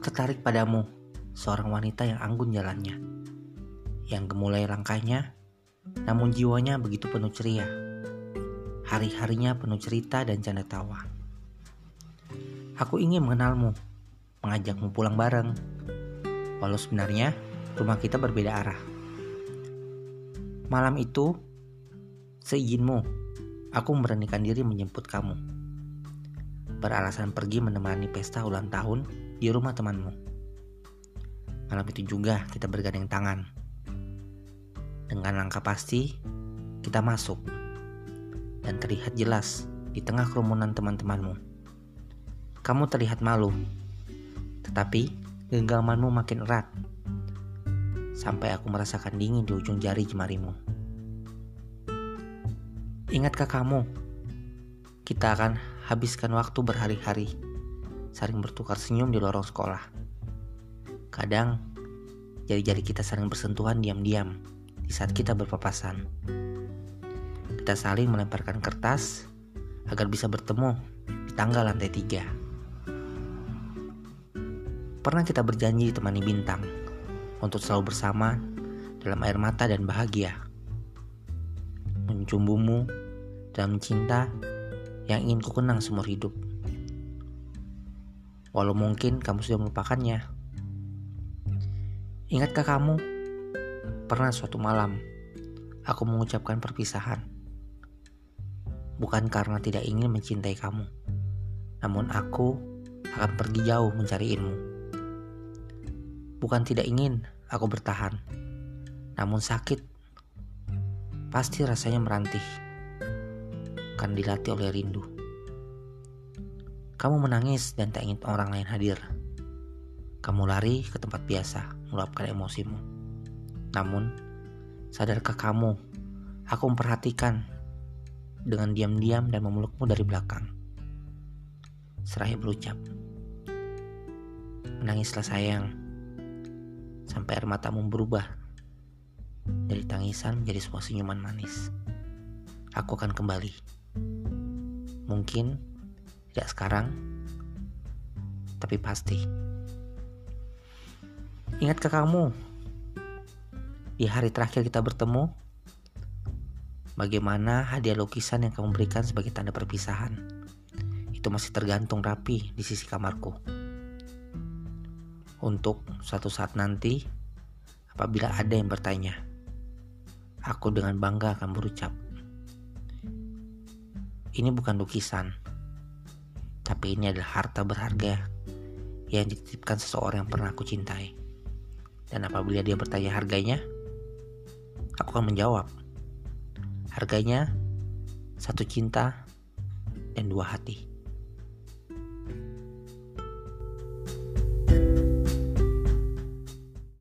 tertarik padamu, seorang wanita yang anggun jalannya, yang gemulai langkahnya, namun jiwanya begitu penuh ceria. Hari-harinya penuh cerita dan canda tawa. Aku ingin mengenalmu, mengajakmu pulang bareng, walau sebenarnya rumah kita berbeda arah. Malam itu, seijinmu, aku memberanikan diri menjemput kamu. Beralasan pergi menemani pesta ulang tahun di rumah temanmu. Malam itu juga kita bergandeng tangan. Dengan langkah pasti, kita masuk. Dan terlihat jelas di tengah kerumunan teman-temanmu. Kamu terlihat malu, tetapi genggamanmu makin erat. Sampai aku merasakan dingin di ujung jari jemarimu. Ingatkah kamu? Kita akan habiskan waktu berhari-hari saling bertukar senyum di lorong sekolah. Kadang, jari-jari kita saling bersentuhan diam-diam di saat kita berpapasan. Kita saling melemparkan kertas agar bisa bertemu di tangga lantai tiga. Pernah kita berjanji ditemani bintang untuk selalu bersama dalam air mata dan bahagia. Mencumbumu dalam cinta yang ingin ku kenang seumur hidup. Walau mungkin kamu sudah melupakannya. Ingatkah kamu? Pernah suatu malam aku mengucapkan perpisahan. Bukan karena tidak ingin mencintai kamu, namun aku akan pergi jauh mencari ilmu. Bukan tidak ingin aku bertahan, namun sakit. Pasti rasanya merantih, kan dilatih oleh rindu. Kamu menangis dan tak ingin orang lain hadir. Kamu lari ke tempat biasa, meluapkan emosimu. Namun, sadarkah kamu, aku memperhatikan dengan diam-diam dan memelukmu dari belakang. Seraya berucap, menangislah sayang sampai air matamu berubah dari tangisan menjadi sebuah senyuman manis. Aku akan kembali. Mungkin tidak sekarang, tapi pasti. Ingatkah kamu di hari terakhir kita bertemu? Bagaimana hadiah lukisan yang kamu berikan sebagai tanda perpisahan? Itu masih tergantung rapi di sisi kamarku untuk suatu saat nanti apabila ada yang bertanya. Aku dengan bangga akan berucap, ini bukan lukisan, tapi ini adalah harta berharga yang dititipkan seseorang yang pernah aku cintai. Dan apabila dia bertanya harganya, aku akan menjawab, harganya satu cinta dan dua hati.